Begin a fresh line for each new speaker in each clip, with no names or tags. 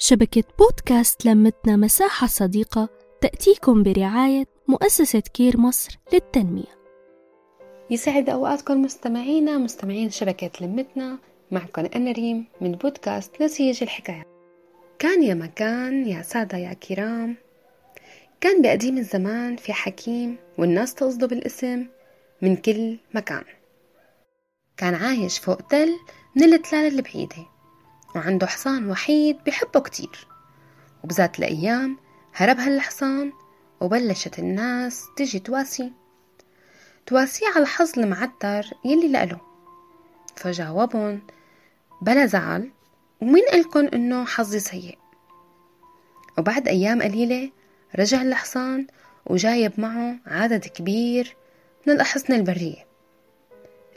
شبكة بودكاست لمتنا مساحة صديقة تأتيكم برعاية مؤسسة كير مصر للتنمية.
يسعد أوقاتكم مستمعينا مستمعين شبكة لمتنا معكم أنا ريم من بودكاست نسيج الحكاية. كان يا مكان يا سادة يا كرام. كان بقديم الزمان في حكيم والناس تقصده بالاسم من كل مكان. كان عايش فوق تل من التلال البعيدة. وعنده حصان وحيد بحبه كتير. وبذات الأيام هرب هالحصان وبلشت الناس تجي تواسي. تواسيه على الحظ المعتر يلي لقله فجاوبهم بلا زعل ومين قلكن إنه حظي سيء؟ وبعد أيام قليلة رجع الحصان وجايب معه عدد كبير من الأحصنة البرية.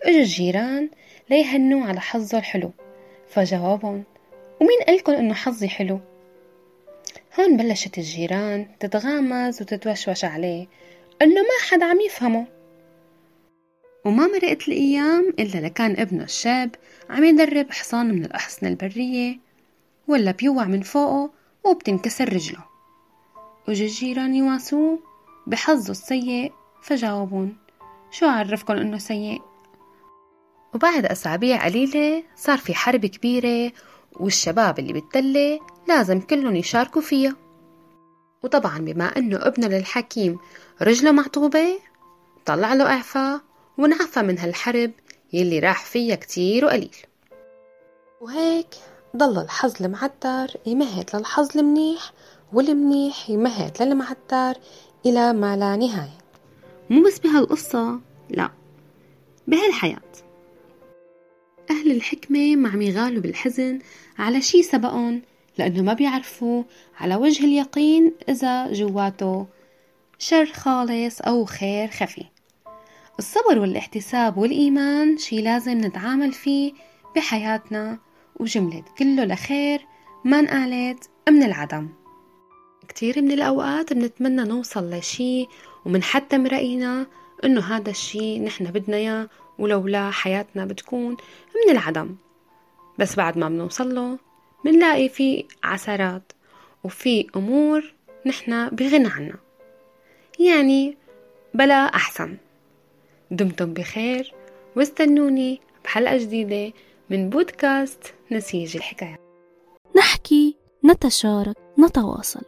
اجوا الجيران ليهنوا على حظه الحلو. فجاوبهم ومين قلكن إنه حظي حلو؟ هون بلشت الجيران تتغامز وتتوشوش عليه إنه ما حدا عم يفهمه. وما مرقت الأيام إلا لكان ابنه الشاب عم يدرب حصان من الأحصنة البرية ولا بيوع من فوقه وبتنكسر رجله. وجا الجيران يواسوه بحظه السيء فجاوبون شو عرفكن إنه سيء؟ وبعد أسابيع قليلة صار في حرب كبيرة والشباب اللي بالتلة لازم كلهم يشاركوا فيها. وطبعا بما أنه ابنه للحكيم رجله معطوبة طلع له إعفاء ونعفى من هالحرب يلي راح فيها كتير وقليل. وهيك ضل الحظ المعتر يمهد للحظ المنيح والمنيح يمهد للمعتر إلى ما لا نهاية. مو بس بهالقصة لا بهالحياة. أهل الحكمة ما عم يغالوا بالحزن على شي سبقهم لأنه ما بيعرفوا على وجه اليقين إذا جواته شر خالص أو خير خفي. الصبر والاحتساب والإيمان شي لازم نتعامل فيه بحياتنا وجملة كله لخير ما انقالت من العدم. كتير من الأوقات بنتمنى نوصل لشي ومنحتم رأينا إنه هذا الشي نحن بدنا إياه ولولا حياتنا بتكون من العدم. بس بعد ما بنوصل له بنلاقي في عثرات وفي أمور نحن بغنى عنها. يعني بلا أحسن. دمتم بخير واستنوني بحلقة جديدة من بودكاست نسيج الحكايات
نحكي نتشارك نتواصل.